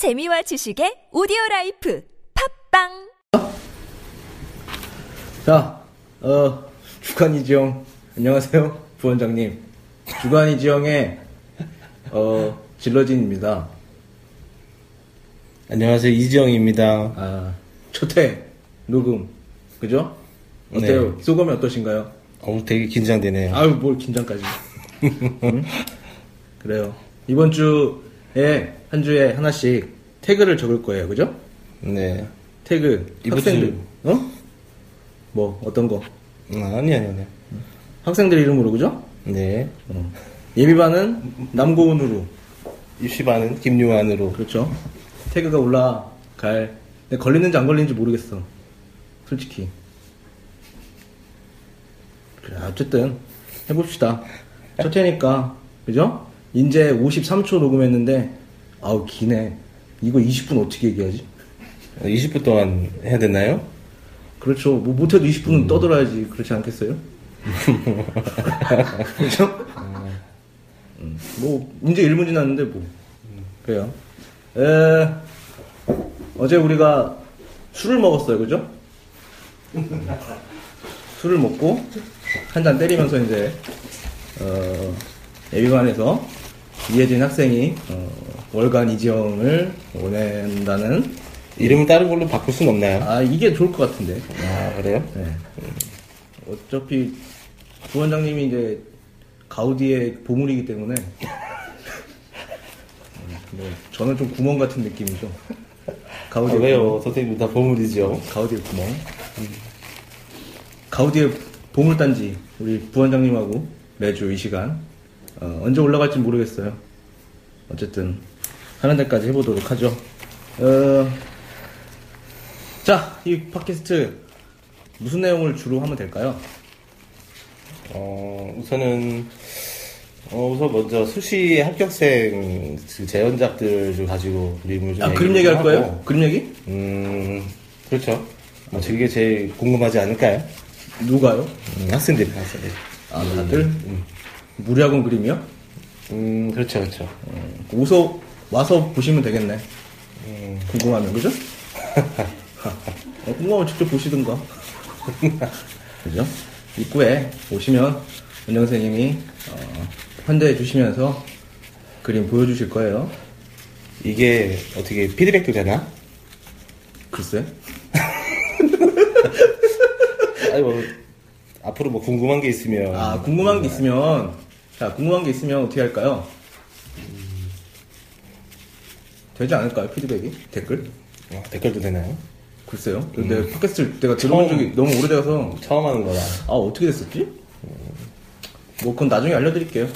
재미와 지식의 오디오 life 팟빵 자, 어, 주간이 지영. 안녕하세요. 부원장님. 주간이 지영의, 어, 질러진입니다. 안녕하세요 이지영입니다. 아, 첫회 녹음. 그죠? 어때요? 네. 소감이 어떠신가요? 어우 되게 긴장되네요. 아유, 뭘 긴장까지. 응? 그래요. 이번 주 에, 한 주에 하나씩 태그를 적을 거예요. 그죠? 네. 태그. 학생들. 어? 뭐, 어떤 거? 아, 아니 아니 아니. 학생들 이름으로, 그죠? 네. 어. 예비반은 남고은으로. 입시반은 김유한으로. 그렇죠. 태그가 올라갈. 근데 걸리는지 안 걸리는지 모르겠어. 솔직히. 그래, 어쨌든, 해봅시다. 첫째니까, 그죠? 이제 53초 녹음했는데, 아우, 기네. 이거 20분 어떻게 얘기하지? 20분 동안 해야 되나요? 그렇죠. 뭐, 못해도 20분은 떠들어야지. 그렇지 않겠어요? 그죠? 음, 뭐, 이제 1분 지났는데, 뭐. 그래요. 에, 어제 우리가 술을 먹었어요. 그죠? 술을 먹고, 한 잔 때리면서 이제, 어, 예비반에서 이혜진 학생이, 어, 월간 이지영을 보낸다는, 이름을 다른 걸로 바꿀 순 없나요? 아, 이게 좋을 것 같은데. 아 그래요? 네. 어차피 부원장님이 이제 가우디의 보물이기 때문에 음, 뭐 저는 좀 구멍 같은 느낌이죠. 아, 가우디의 왜요? 선생님 다 보물이죠. 구멍, 가우디의 구멍. 가우디의 보물단지 우리 부원장님하고 매주 이 시간 어, 언제 올라갈지 모르겠어요. 어쨌든 하는 데까지 해보도록 하죠. 어, 자, 이 팟캐스트 무슨 내용을 주로 하면 될까요? 어 우선은 어 우선 먼저 수시 합격생 그 재현작들을 가지고 그림을 좀 아, 그림 얘기할 하고. 거예요? 그림 얘기? 음 그렇죠. 뭐 그게 제일 궁금하지 않을까요? 누가요? 음, 학생들이 학생들. 아, 다들? 무리학원 그림이요? 음 그렇죠 그렇죠. 음, 오서 와서 보시면 되겠네. 음. 궁금하면, 그죠? 어, 궁금하면 직접 보시든가. 그죠? 입구에 오시면 원장 선생님이 어, 환대해 주시면서 그림 보여주실 거예요. 이게 어떻게 피드백도 되나? 글쎄. 아니 뭐 앞으로 뭐 궁금한 게 있으면 아, 궁금한 게 있으면, 자, 궁금한 게 있으면 어떻게 할까요? 되지 않을까요? 피드백이? 댓글? 어, 댓글도 되나요? 글쎄요. 근데 팟캐스트 내가 들어본 음. 처음. 적이 너무 오래돼서 처음 하는 거라. 아 어떻게 됐었지? 뭐 그건 나중에 알려드릴게요.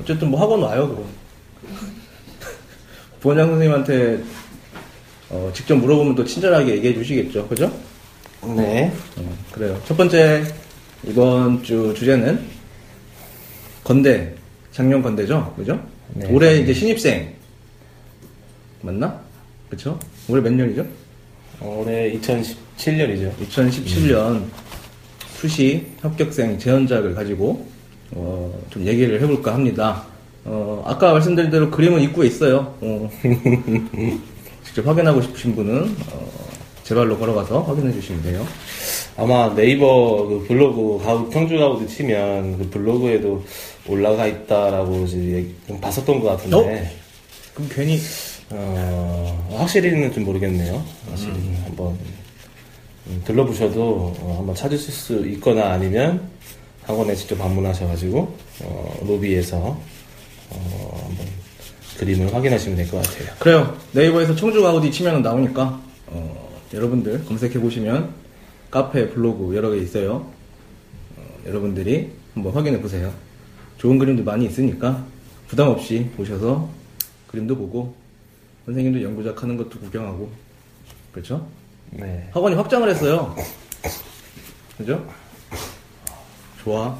어쨌든 뭐 학원 와요 그럼. 부원장 선생님한테 어, 직접 물어보면 또 친절하게 얘기해 주시겠죠, 그죠? 네. 음, 그래요. 첫 번째 이번 주 주제는 건대 작년 건대죠, 그죠? 네. 올해 이제 신입생 맞나? 그쵸? 올해 몇 년이죠? 올해 2017년이죠. 2017년 수시 합격생 재현작을 가지고 어, 좀 얘기를 해볼까 합니다. 어, 아까 말씀드린 대로 그림은 입구에 있어요. 어, 직접 확인하고 싶으신 분은 어, 제 발로 걸어가서 확인해 주시면 돼요. 아마 네이버 그 블로그 가우 평주 가우드 치면 그 블로그에도 올라가 있다라고 이제 봤었던 것 같은데. 그럼 괜히 어, 확실히는 좀 모르겠네요. 확실히 한번 음, 들러보셔도 어, 한번 찾으실 수 있거나 아니면 학원에 직접 방문하셔가지고 어, 로비에서 어, 한번 그림을 확인하시면 될 것 같아요. 그래요. 네이버에서 청주 가우디 치면 나오니까 어, 여러분들 검색해 보시면 카페, 블로그 여러 개 있어요. 어, 여러분들이 한번 확인해 보세요. 좋은 그림도 많이 있으니까 부담 없이 오셔서 그림도 보고 선생님도 연구작 하는 것도 구경하고 그렇죠? 네. 학원이 확장을 했어요. 그죠? 좋아.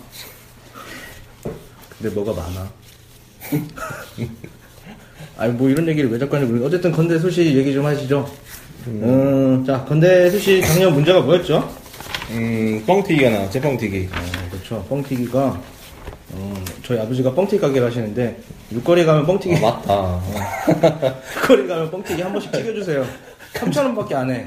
근데 뭐가 많아. 아니 뭐 이런 얘기를 왜 자꾸 하는지 모르겠 어쨌든 건대 수시 얘기 좀 하시죠. 음, 자 건대 수시 작년 문제가 뭐였죠? 음, 뻥튀기가 나왔죠, 뻥튀기. 어, 그렇죠. 뻥튀기가 어, 저희 아버지가 뻥튀기 가게를 하시는데 육거리 가면 뻥튀기 아, 맞다. 육거리 가면 뻥튀기 한 번씩 튀겨주세요. 3천 원밖에 안 해.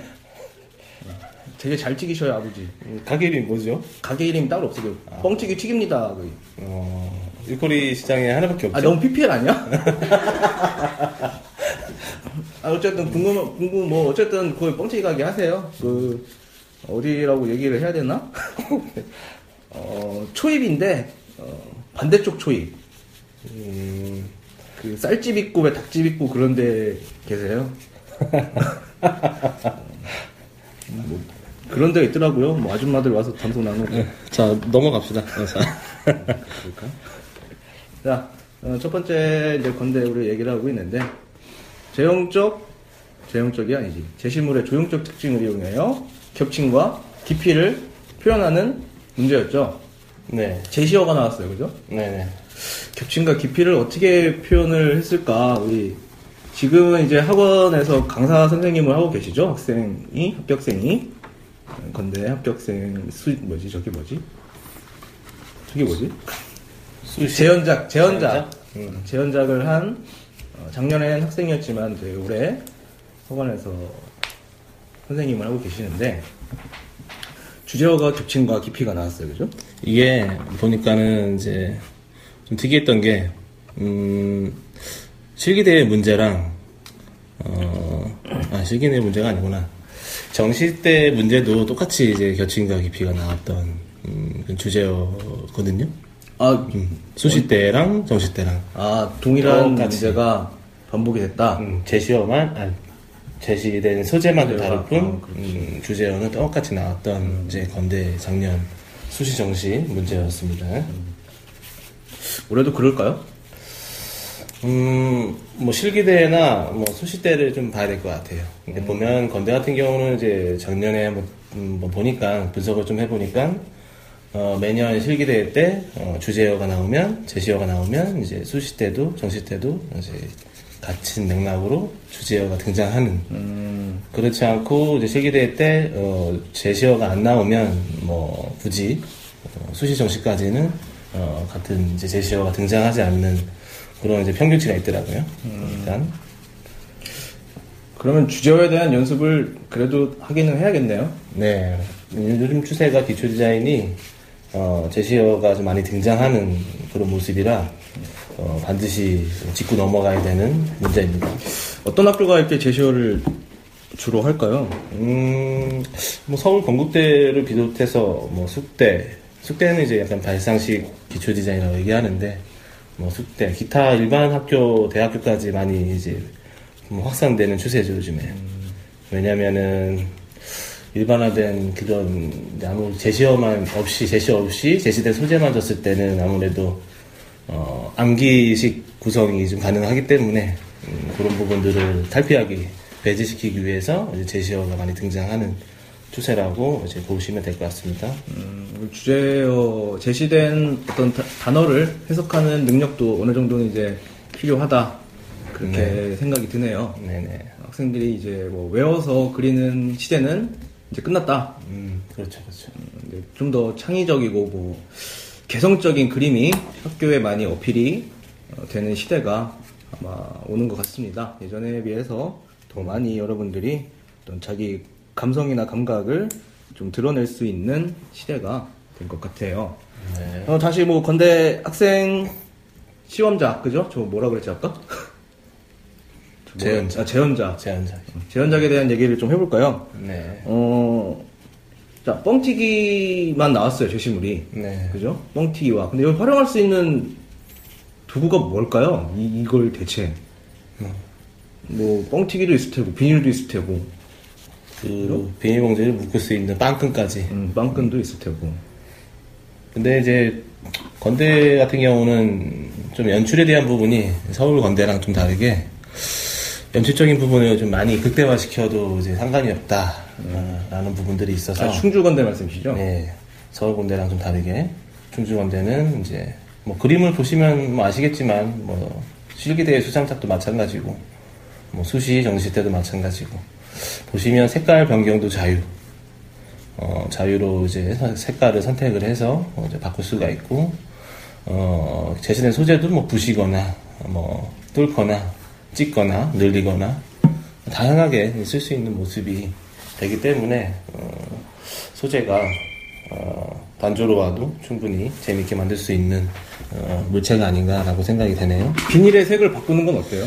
되게 잘 튀기셔요 아버지. 음, 가게 이름이 뭐죠? 가게 이름 이 따로 없어요. 뻥튀기 튀깁니다. 거의. 어, 일거리 시장에 하나밖에 없죠. 아 너무 PPL 아니야? 아 어쨌든 궁금 궁금 뭐 어쨌든 거기 뻥튀기 가게 하세요. 그 어디라고 얘기를 해야 되나? 어 초입인데 어, 반대쪽 초입. 음, 그 쌀집 있고 왜 닭집 있고 그런데 계세요? 뭐 그런 데 있더라고요. 뭐 아줌마들 와서 방송 나누고. 자, 넘어갑시다. 어, 자. 그럴까? 자, 어, 첫 번째 이제 건대 우리 얘기를 하고 있는데 제형적, 제형적이 아니지. 제시물의 조형적 특징을 이용하여 겹침과 깊이를 표현하는 문제였죠. 네. 제시어가 나왔어요, 그죠? 네네. 겹침과 깊이를 어떻게 표현을 했을까? 우리 지금은 이제 학원에서 강사 선생님을 하고 계시죠? 학생이 합격생이 건대 합격생 수 뭐지 저게 뭐지? 저게 뭐지? 수시. 재연작 재연작 재연작? 음, 재연작을 한 어, 작년엔 학생이었지만 이제 올해 학원에서 선생님을 하고 계시는데 주제어가 겹침과 깊이가 나왔어요, 그죠? 이게 보니까는 이제 좀 특이했던 게, 음, 실기대의 문제랑, 어, 아, 실기대의 문제가 아니구나. 정시대 문제도 똑같이 이제 겹침과 깊이가 나왔던, 음, 그 주제어거든요. 아, 음, 수시대랑 정시대랑. 아 동일한 똑같이. 문제가 반복이 됐다. 음, 제시어만, 아, 제시된 소재만 좀 다를 뿐, 아, 그렇지. 음, 주제어는 똑같이 나왔던 이제 건대 작년 수시 정시 문제였습니다. 올해도 그럴까요? 음, 뭐 실기대나 뭐 수시대를 좀 봐야 될 것 같아요. 근데 보면 건대 같은 경우는 이제 작년에 뭐, 음, 뭐 보니까 분석을 좀 해보니까 어, 매년 실기대회 때 어, 주제어가 나오면 제시어가 나오면 이제 수시 때도 정시 때도 이제 같은 맥락으로 주제어가 등장하는. 음, 그렇지 않고 이제 실기대회 때 어, 제시어가 안 나오면 뭐 굳이 어, 수시 정시까지는 어, 같은 이제 제시어가 등장하지 않는 그런 이제 평균치가 있더라고요. 일단. 그러면 주제어에 대한 연습을 그래도 하기는 해야겠네요. 네. 요즘 추세가 기초 디자인이 어, 제시어가 좀 많이 등장하는 그런 모습이라 어, 반드시 짚고 넘어가야 되는 문제입니다. 어떤 학교가 이렇게 제시어를 주로 할까요? 음, 뭐 서울 건국대를 비롯해서 뭐 숙대, 숙대는 이제 약간 발상식 기초 디자인이라고 얘기하는데 뭐 숙대, 기타 일반 학교, 대학교까지 많이 이제 뭐 확산되는 추세죠 요즘에. 왜냐면은 일반화된 그런 아무 제시어만 없이 제시어 없이 제시된 소재만 줬을 때는 아무래도 어, 암기식 구성이 좀 가능하기 때문에 음, 그런 부분들을 탈피하기 배제시키기 위해서 이제 제시어가 많이 등장하는 추세라고 이제 보시면 될 것 같습니다. 음, 주제어 제시된 어떤 다- 단어를 해석하는 능력도 어느 정도는 이제 필요하다 그렇게 생각이 드네요. 네네. 학생들이 이제 뭐 외워서 그리는 시대는 이제 끝났다. 음, 그렇죠, 그렇죠. 좀더 창의적이고 뭐 개성적인 그림이 학교에 많이 어필이 어, 되는 시대가 아마 오는 것 같습니다. 예전에 비해서 더 많이 여러분들이 어떤 자기 감성이나 감각을 좀 드러낼 수 있는 시대가 된 것 같아요. 네. 어, 다시 뭐 건대 학생 시험작 그죠? 저 뭐라 그랬지 아까? 재연작. 아, 재연작. 제한자. 재연작에 대한 얘기를 좀 해볼까요? 네. 어, 자, 뻥튀기만 나왔어요, 제시물이. 네. 그죠? 뻥튀기와. 근데 여기 활용할 수 있는 도구가 뭘까요? 이, 이걸 대체. 뭐, 뻥튀기도 있을 테고, 비닐도 있을 테고, 그 비닐봉지를 묶을 수 있는 빵끈까지. 음, 빵끈도 있을 테고. 근데 이제 건대 같은 경우는 좀 연출에 대한 부분이 서울 건대랑 좀 다르게 연출적인 부분을 좀 많이 극대화시켜도 이제 상관이 없다라는 부분들이 있어서. 아, 충주건대 말씀이시죠? 네, 서울 건대랑 좀 다르게. 충주 건대는 이제 뭐 그림을 보시면 뭐 아시겠지만 뭐 실기대 수상작도 마찬가지고 뭐 수시 정시 때도 마찬가지고. 보시면 색깔 변경도 자유. 어, 자유로 이제 선- 색깔을 선택을 해서 어, 이제 바꿀 수가 있고 어, 제시된 소재도 뭐 부시거나, 뭐, 뚫거나, 찢거나, 늘리거나, 다양하게 쓸 수 있는 모습이 되기 때문에, 어, 소재가, 어, 단조로와도 충분히 재밌게 만들 수 있는, 어, 물체가 아닌가라고 생각이 되네요. 비닐의 색을 바꾸는 건 어때요?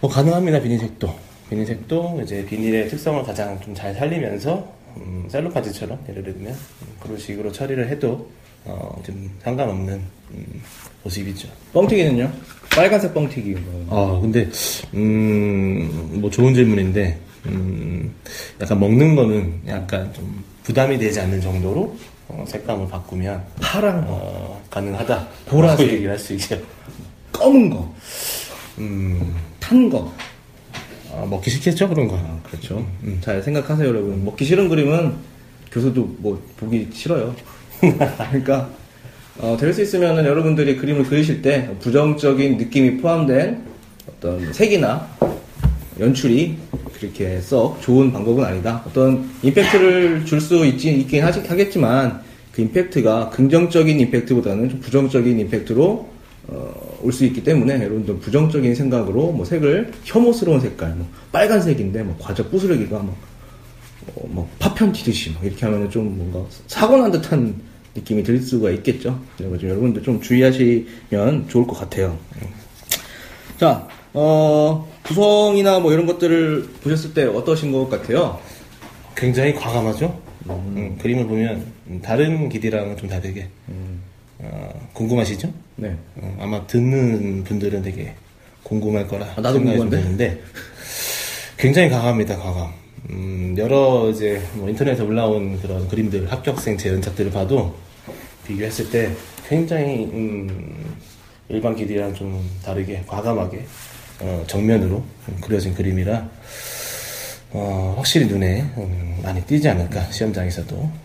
뭐 가능합니다 비닐색도 비닐색도 이제 비닐의 특성을 가장 좀 잘 살리면서 음, 셀로파지처럼 예를 들면 음, 그런 식으로 처리를 해도 어, 좀 상관없는 음, 모습이죠. 뻥튀기는요? 빨간색 뻥튀기. 뭐. 아 근데 음뭐 좋은 질문인데 음 약간 먹는 거는 약간 좀 부담이 되지 않는 정도로 어, 색감을 바꾸면 파란 거, 어, 가능하다. 보라색. 얘기를 할 수 있죠. 검은 거, 음탄 거. 아, 먹기 싫겠죠 그런 거. 아, 그렇죠. 잘 생각하세요, 여러분. 먹기 싫은 그림은 교수도 뭐 보기 싫어요. 그러니까 어, 될 수 있으면 여러분들이 그림을 그리실 때 부정적인 느낌이 포함된 어떤 색이나 연출이 그렇게 썩 좋은 방법은 아니다. 어떤 임팩트를 줄 수 있긴 하지, 하겠지만 그 임팩트가 긍정적인 임팩트보다는 좀 부정적인 임팩트로 어, 올 수 있기 때문에 여러분들 부정적인 생각으로 뭐 색을 혐오스러운 색깔, 뭐 빨간색인데 뭐 과자 부스러기가 막 어, 뭐 파편 튀듯이 막 이렇게 하면 좀 뭔가 사고 난 듯한 느낌이 들 수가 있겠죠. 그래서 여러분들 좀 주의하시면 좋을 것 같아요. 자, 어, 구성이나 뭐 이런 것들을 보셨을 때 어떠신 것 같아요? 굉장히 과감하죠. 음, 그림을 보면 음, 다른 길이랑은 좀 다르게 어, 궁금하시죠? 네. 어, 아마 듣는 분들은 되게 궁금할 거라 아, 나도 생각이 궁금한데? 굉장히 과감합니다. 과감. 음, 여러 이제 뭐 인터넷에 올라온 그런 그림들 합격생 재연작들을 봐도 비교했을 때 굉장히 음, 일반 길이랑 좀 다르게 과감하게 어, 정면으로 그려진 그림이라 어, 확실히 눈에 음, 많이 띄지 않을까 시험장에서도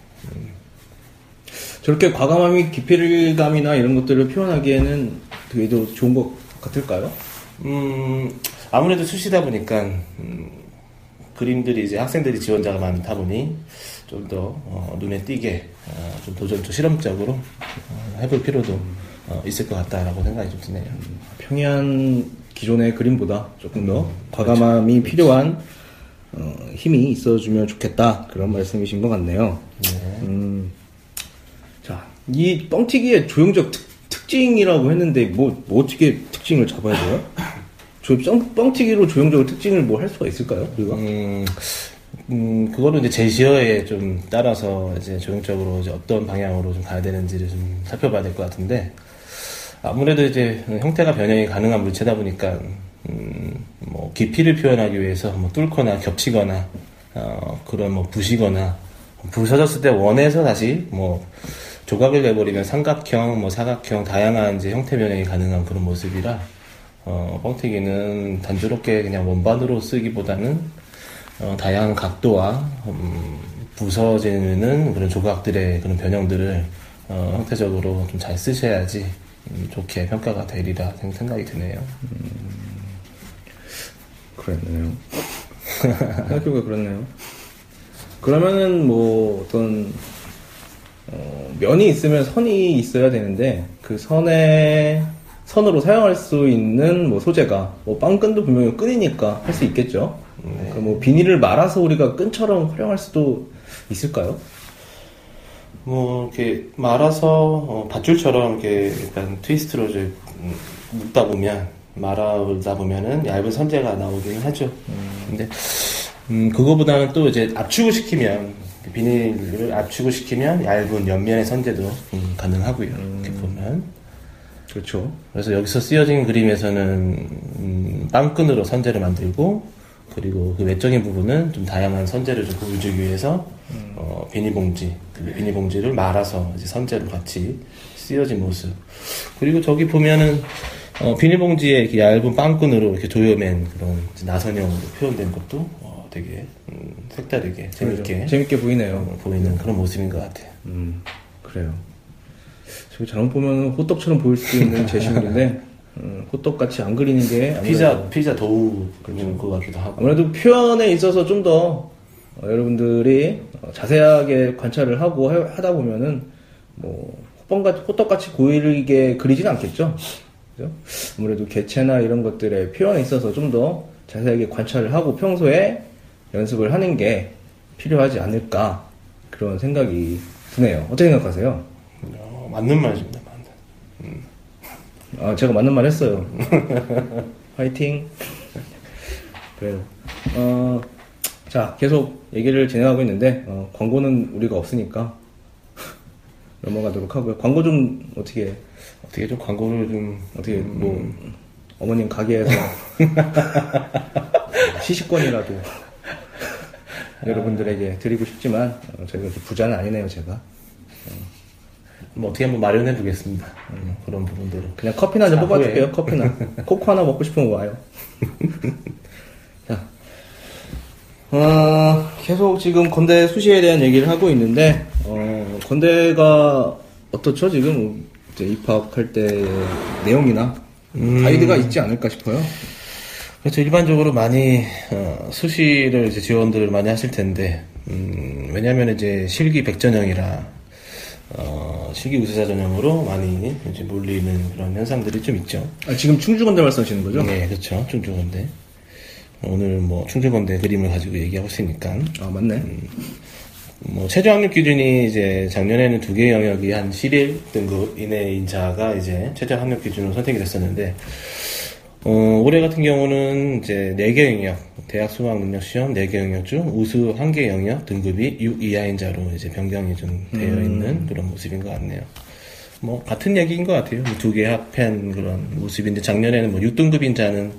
저렇게 과감함이 기필감이나 이런 것들을 표현하기에는 되게 더 좋은 것 같을까요? 음, 아무래도 수시다 보니까, 음, 그림들이 이제 학생들이 지원자가 많다 보니, 좀 더, 어, 눈에 띄게, 어, 좀 도전, 좀 실험적으로, 어, 해볼 필요도, 어, 있을 것 같다라고 생각이 좀 드네요. 평이한 기존의 그림보다 조금 더 과감함이 필요한 어, 힘이 있어주면 좋겠다 그런 말씀이신 것 같네요. 음, 자, 이 뻥튀기의 조형적 특, 특징이라고 했는데 뭐, 뭐 어떻게 특징을 잡아야 돼요? 뻥튀기로 조형적으로 특징을 뭐 할 수가 있을까요? 우리가? 음, 음, 그거는 이제 제시어에 좀 따라서 이제 조형적으로 이제 어떤 방향으로 좀 가야 되는지를 좀 살펴봐야 될 것 같은데, 아무래도 이제 형태가 변형이 가능한 물체다 보니까, 음, 뭐, 깊이를 표현하기 위해서 뭐 뚫거나 겹치거나, 어, 그런 뭐 부시거나, 부서졌을 때 원에서 다시 뭐, 조각을 내버리면 삼각형, 뭐 사각형, 다양한 이제 형태 변형이 가능한 그런 모습이라, 어, 뻥튀기는 단조롭게 그냥 원반으로 쓰기보다는 어, 다양한 각도와 음, 부서지는 그런 조각들의 그런 변형들을 어, 형태적으로 좀 잘 쓰셔야지 음, 좋게 평가가 되리라 생- 생각이 드네요. 그랬네요. 생각해보니까 그렇네요. 그러면은 뭐 어떤 어, 면이 있으면 선이 있어야 되는데 그 선에 선으로 사용할 수 있는 뭐 소재가 뭐 빵끈도 분명히 끈이니까 할 수 있겠죠. 그럼 뭐 비닐을 말아서 우리가 끈처럼 활용할 수도 있을까요? 뭐 이렇게 말아서 어, 밧줄처럼 이렇게 약간 트위스트로 이제 음, 묶다 보면 말아다 보면은 얇은 선재가 나오기는 하죠. 근데 음, 그거보다는 또 이제 압축을 시키면 비닐을 압축을 시키면 얇은 옆면의 선재도 음, 가능하고요. 이렇게 보면 그렇죠. 그래서 여기서 쓰여진 그림에서는 음, 빵끈으로 선재를 만들고 그리고 그 외적인 부분은 좀 다양한 선재를 좀 보여주기 위해서 어, 비닐봉지 그 비닐봉지를 말아서 이제 선재로 같이 쓰여진 모습 그리고 저기 보면은 어, 비닐봉지에 이렇게 얇은 빵끈으로 이렇게 조여맨 그런 나선형으로 표현된 것도 어, 되게 음, 색다르게 재밌게 그렇죠. 재밌게 보이네요. 어, 보이는 그런 모습인 것 같아요. 음, 그래요. 저기 잘못 보면 호떡처럼 보일 수도 있는 제시물인데 음, 호떡같이 안 그리는 게 아무래도- 피자 피자 도우 그런 것 같기도 하고. 아무래도 표현에 있어서 좀 더 여러분들이 어, 자세하게 관찰을 하고 하- 하다 보면은 뭐 뻥같이 호떡같이 고이게 그리진 않겠죠. 그죠? 아무래도 개체나 이런 것들의 표현에 있어서 좀 더 자세하게 관찰을 하고 평소에 연습을 하는 게 필요하지 않을까 그런 생각이 드네요. 어떻게 생각하세요? 어, 맞는 말입니다. 맞는. 아, 제가 맞는 말 했어요. 화이팅. 그래요. 어, 자, 계속 얘기를 진행하고 있는데, 어, 광고는 우리가 없으니까 넘어가도록 하고요. 광고 좀 어떻게, 어떻게 좀 광고를 좀 어떻게, 뭐, 어머님 가게에서 시식권이라도 여러분들에게 드리고 싶지만, 어, 저희가 좀 부자는 아니네요, 제가. 뭐 어떻게 한번 마련해 보겠습니다. 음, 그런 부분들을. 그냥 커피나 좀 자, 뽑아줄게요. 커피나. 코코 하나 먹고 싶으면 와요. 자. 어, 계속 지금 건대 수시에 대한 얘기를 하고 있는데, 어, 건대가 어떻죠? 지금 이제 입학할 때 내용이나 음. 가이드가 있지 않을까 싶어요. 그렇죠. 일반적으로 많이 어, 수시를 이제 지원들을 많이 하실 텐데, 음, 왜냐하면 이제 실기 백전형이라 어, 실기 우수자 전형으로 많이 이제 몰리는 그런 현상들이 좀 있죠. 아, 지금 충주건대 말씀하시는 거죠? 네, 그렇죠. 충주건대. 오늘 뭐 충주건대 그림을 가지고 얘기하고 있으니까 아, 맞네. 뭐 최저 학력 기준이 이제 작년에는 두 개 영역이 한 11 등급 이내인 자가 이제 최저 학력 기준으로 선택이 됐었는데 어, 올해 같은 경우는 이제 4개 영역, 대학 수학 능력 시험 4개 영역 중 우수 1개 영역 등급이 6 이하인 자로 이제 변경이 좀 되어 있는 그런 모습인 것 같네요. 뭐 같은 얘기인 것 같아요. 두 개 합한 그런 모습인데 작년에는 뭐 6등급인 자는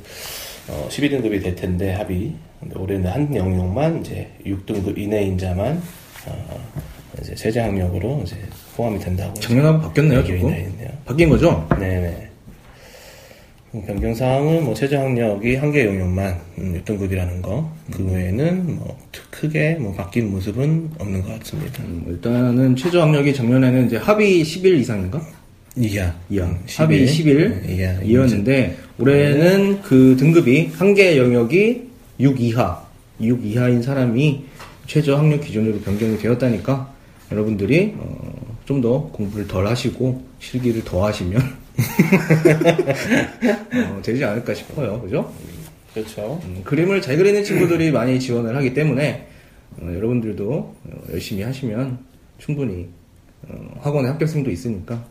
어, 12등급이 될 텐데 합이 근데 올해는 한 영역만 이제 6등급 이내인 자만 어, 이제 세제 학력으로 이제 포함이 된다고 작년하고 바뀌었네요, 조금. 바뀐 거죠? 네네. 음, 변경 사항은 뭐 최저 학력이 한개 영역만 음, 6등급이라는 거. 그 외에는 뭐 트- 크게 뭐 바뀐 모습은 없는 것 같습니다. 음, 일단은 최저 학력이 작년에는 이제 합이 11 이상인가? 이하. 이하. 음, 합이 11 네, 이하. 이었는데 올해는 그 등급이 한 개 영역이 6 이하, 6 이하인 사람이 최저 학력 기준으로 변경이 되었다니까 여러분들이 어, 좀 더 공부를 덜 하시고 실기를 더 하시면 어, 되지 않을까 싶어요. 그죠? 그렇죠. 음, 그림을 잘 그리는 친구들이 많이 지원을 하기 때문에 어, 여러분들도 어, 열심히 하시면 충분히 어, 학원에 합격생도 있으니까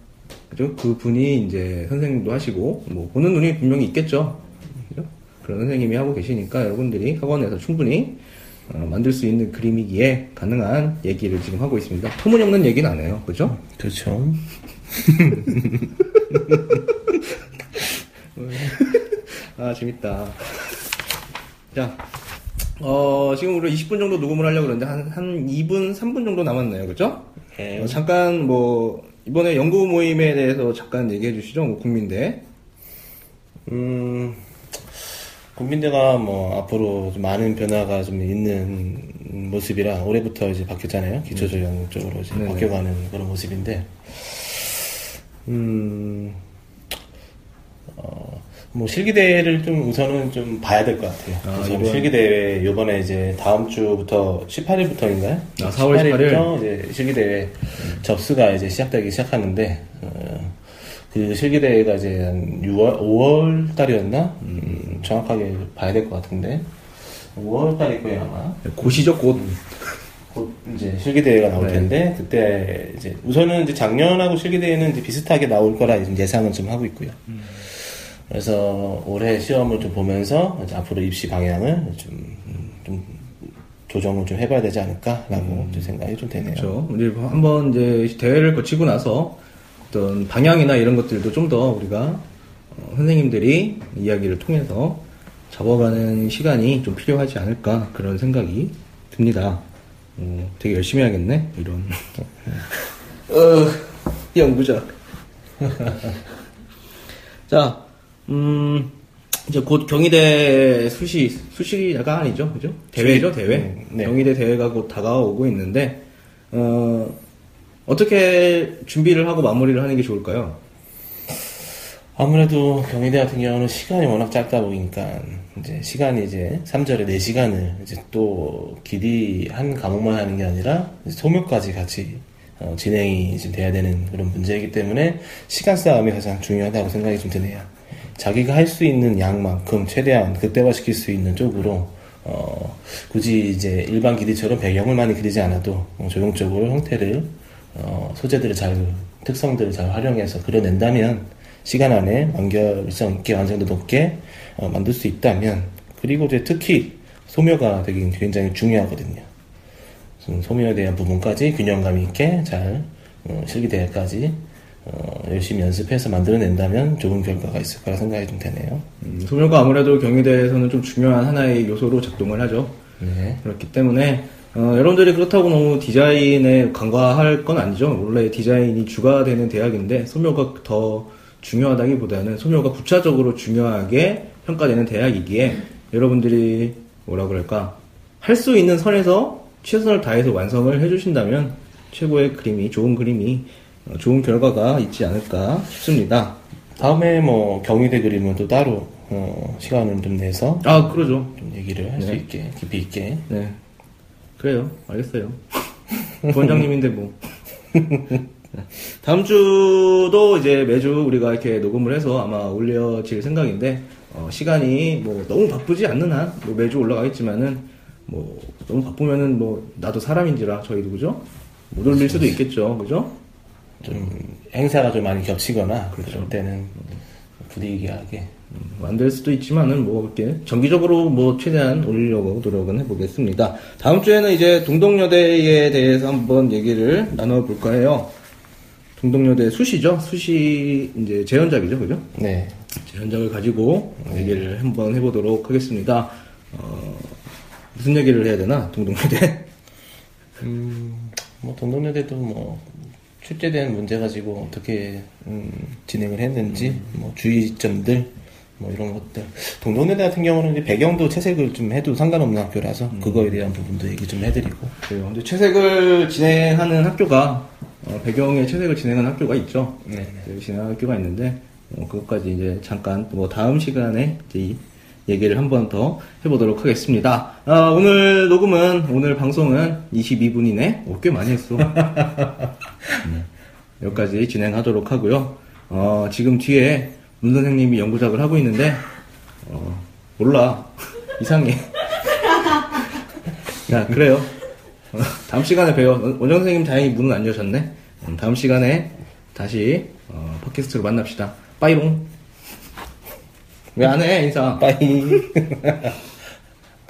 그죠? 그 분이 이제 선생님도 하시고 뭐 보는 눈이 분명히 있겠죠. 그죠? 그런 선생님이 하고 계시니까 여러분들이 학원에서 충분히 어, 만들 수 있는 그림이기에 가능한 얘기를 지금 하고 있습니다. 터무니없는 얘기는 안 해요. 그죠? 그렇죠. 아, 재밌다. 자, 어, 지금 우리 20분 정도 녹음을 하려고 그러는데, 한, 한 2분, 3분 정도 남았네요. 그죠? 네. 어, 잠깐, 뭐, 이번에 연구 모임에 대해서 잠깐 얘기해 주시죠. 뭐 국민대. 음, 국민대가 뭐 앞으로 좀 많은 변화가 좀 있는 모습이라 올해부터 이제 바뀌었잖아요. 기초조형 쪽으로 이제 네네. 바뀌어가는 그런 모습인데, 음, 어, 뭐 실기대회를 좀 우선은 좀 봐야 될 것 같아요. 아, 이번- 실기대회 요번에 이제 다음 주부터 18일부터인가요? 아, 4월 18일? 부터 이제 실기대회 접수가 이제 시작되기 시작하는데, 어, 그 실기대회가 이제 한 6월, 5월 달이었나? 음, 정확하게 봐야 될 것 같은데. 5월 달일 거예요, 아마. 고시죠, 곧. 곧 이제 실기대회가 나올 네. 텐데, 그때 이제 우선은 이제 작년하고 실기대회는 이제 비슷하게 나올 거라 예상은 좀 하고 있고요. 그래서 올해 시험을 좀 보면서 앞으로 입시 방향을 좀, 음, 좀 조정을 좀 해봐야 되지 않을까라고 좀 생각이 좀 되네요. 그렇죠. 이제 한번 이제 대회를 거치고 나서 어떤 방향이나 이런 것들도 좀 더 우리가 어, 선생님들이 이야기를 통해서 잡아가는 시간이 좀 필요하지 않을까 그런 생각이 듭니다. 어, 되게 열심히 해야겠네 이런. 어, 연구자. 자, 음, 이제 곧 경희대 수시, 수시가 아니죠, 그죠? 대회죠, 대회. 음, 네. 경희대 대회가 곧 다가오고 있는데, 어, 어떻게 준비를 하고 마무리를 하는 게 좋을까요? 아무래도 경희대 같은 경우는 시간이 워낙 짧다 보니까 이제 시간이 이제 3절에 4시간을 이제 또 길이 한 과목만 하는 게 아니라 소묘까지 같이 어, 진행이 지금 돼야 되는 그런 문제이기 때문에 시간 싸움이 가장 중요하다고 생각이 좀 드네요. 자기가 할 수 있는 양만큼 최대한 극대화시킬 수 있는 쪽으로 어, 굳이 이제 일반 기디처럼 배경을 많이 그리지 않아도 어, 조형적으로 형태를 어, 소재들을 잘 특성들을 잘 활용해서 그려낸다면 시간 안에 완결성 있게 완성도 높게 어, 만들 수 있다면 그리고 이제 특히 소묘가 되게 굉장히 중요하거든요. 음, 소묘에 대한 부분까지 균형감 있게 잘 어, 실기대회까지 어, 열심히 연습해서 만들어낸다면 좋은 결과가 있을 거라 생각이 좀 되네요. 음, 소묘가 아무래도 경희대에서는 좀 중요한 하나의 요소로 작동을 하죠. 네. 그렇기 때문에 어, 여러분들이 그렇다고 너무 디자인에 간과할 건 아니죠. 원래 디자인이 주가 되는 대학인데 소묘가 더 중요하다기보다는 소묘가 부차적으로 중요하게 평가되는 대학이기에 여러분들이 뭐라 그럴까 할 수 있는 선에서 최선을 다해서 완성을 해주신다면 최고의 그림이 좋은 그림이 어, 좋은 결과가 있지 않을까 싶습니다. 다음에 뭐 경희대 그림은 또 따로 어, 시간을 좀 내서 아 그러죠. 좀 얘기를 할수 네. 있게 깊이 있게 네. 그래요. 알겠어요. 부원장님인데 뭐. 다음 주도 이제 매주 우리가 이렇게 녹음을 해서 아마 올려질 생각인데, 어, 시간이 뭐 너무 바쁘지 않는 한, 뭐 매주 올라가겠지만은, 뭐 너무 바쁘면은 뭐 나도 사람인지라 저희도 그죠? 못 올릴 수도 있겠죠. 그죠? 좀 행사가 좀 많이 겹치거나 그럴 때는 부득이하게 음, 만들 수도 있지만은 뭐 그렇게 정기적으로 뭐 최대한 올리려고 노력은 해보겠습니다. 다음 주에는 이제 동덕여대에 대해서 한번 얘기를 나눠볼까 해요. 동덕여대 수시죠? 수시 이제 재현작이죠, 그죠? 네. 재현작을 가지고 얘기를 한번 해보도록 하겠습니다. 어, 무슨 얘기를 해야 되나? 동덕여대. 음, 뭐 동덕여대도 뭐 출제된 문제 가지고 어떻게 음, 진행을 했는지 뭐 주의점들 뭐 이런 것들 동덕여대 같은 경우는 이제 배경도 채색을 좀 해도 상관없는 학교라서 그거에 대한 부분도 얘기 좀 해드리고 그래요. 근데 채색을 진행하는 학교가 어, 배경에 채색을 진행하는 학교가 있죠. 네. 네, 진행하는 학교가 있는데 어, 그것까지 이제 잠깐 뭐 다음 시간에 이제 이 얘기를 한 번 더 해보도록 하겠습니다. 아, 오늘 녹음은 오늘 방송은 22분이네. 오, 꽤 많이 했어. 네, 여기까지 진행하도록 하고요. 어, 지금 뒤에 문 선생님이 연구작을 하고 있는데 어, 몰라 이상해. 야 그래요. 어, 다음 시간에 봬요. 원정 선생님 다행히 문은 안 여셨네. 음, 다음 시간에 다시 어, 팟캐스트로 만납시다. 빠이롱. 왜 안 해 인사? 빠이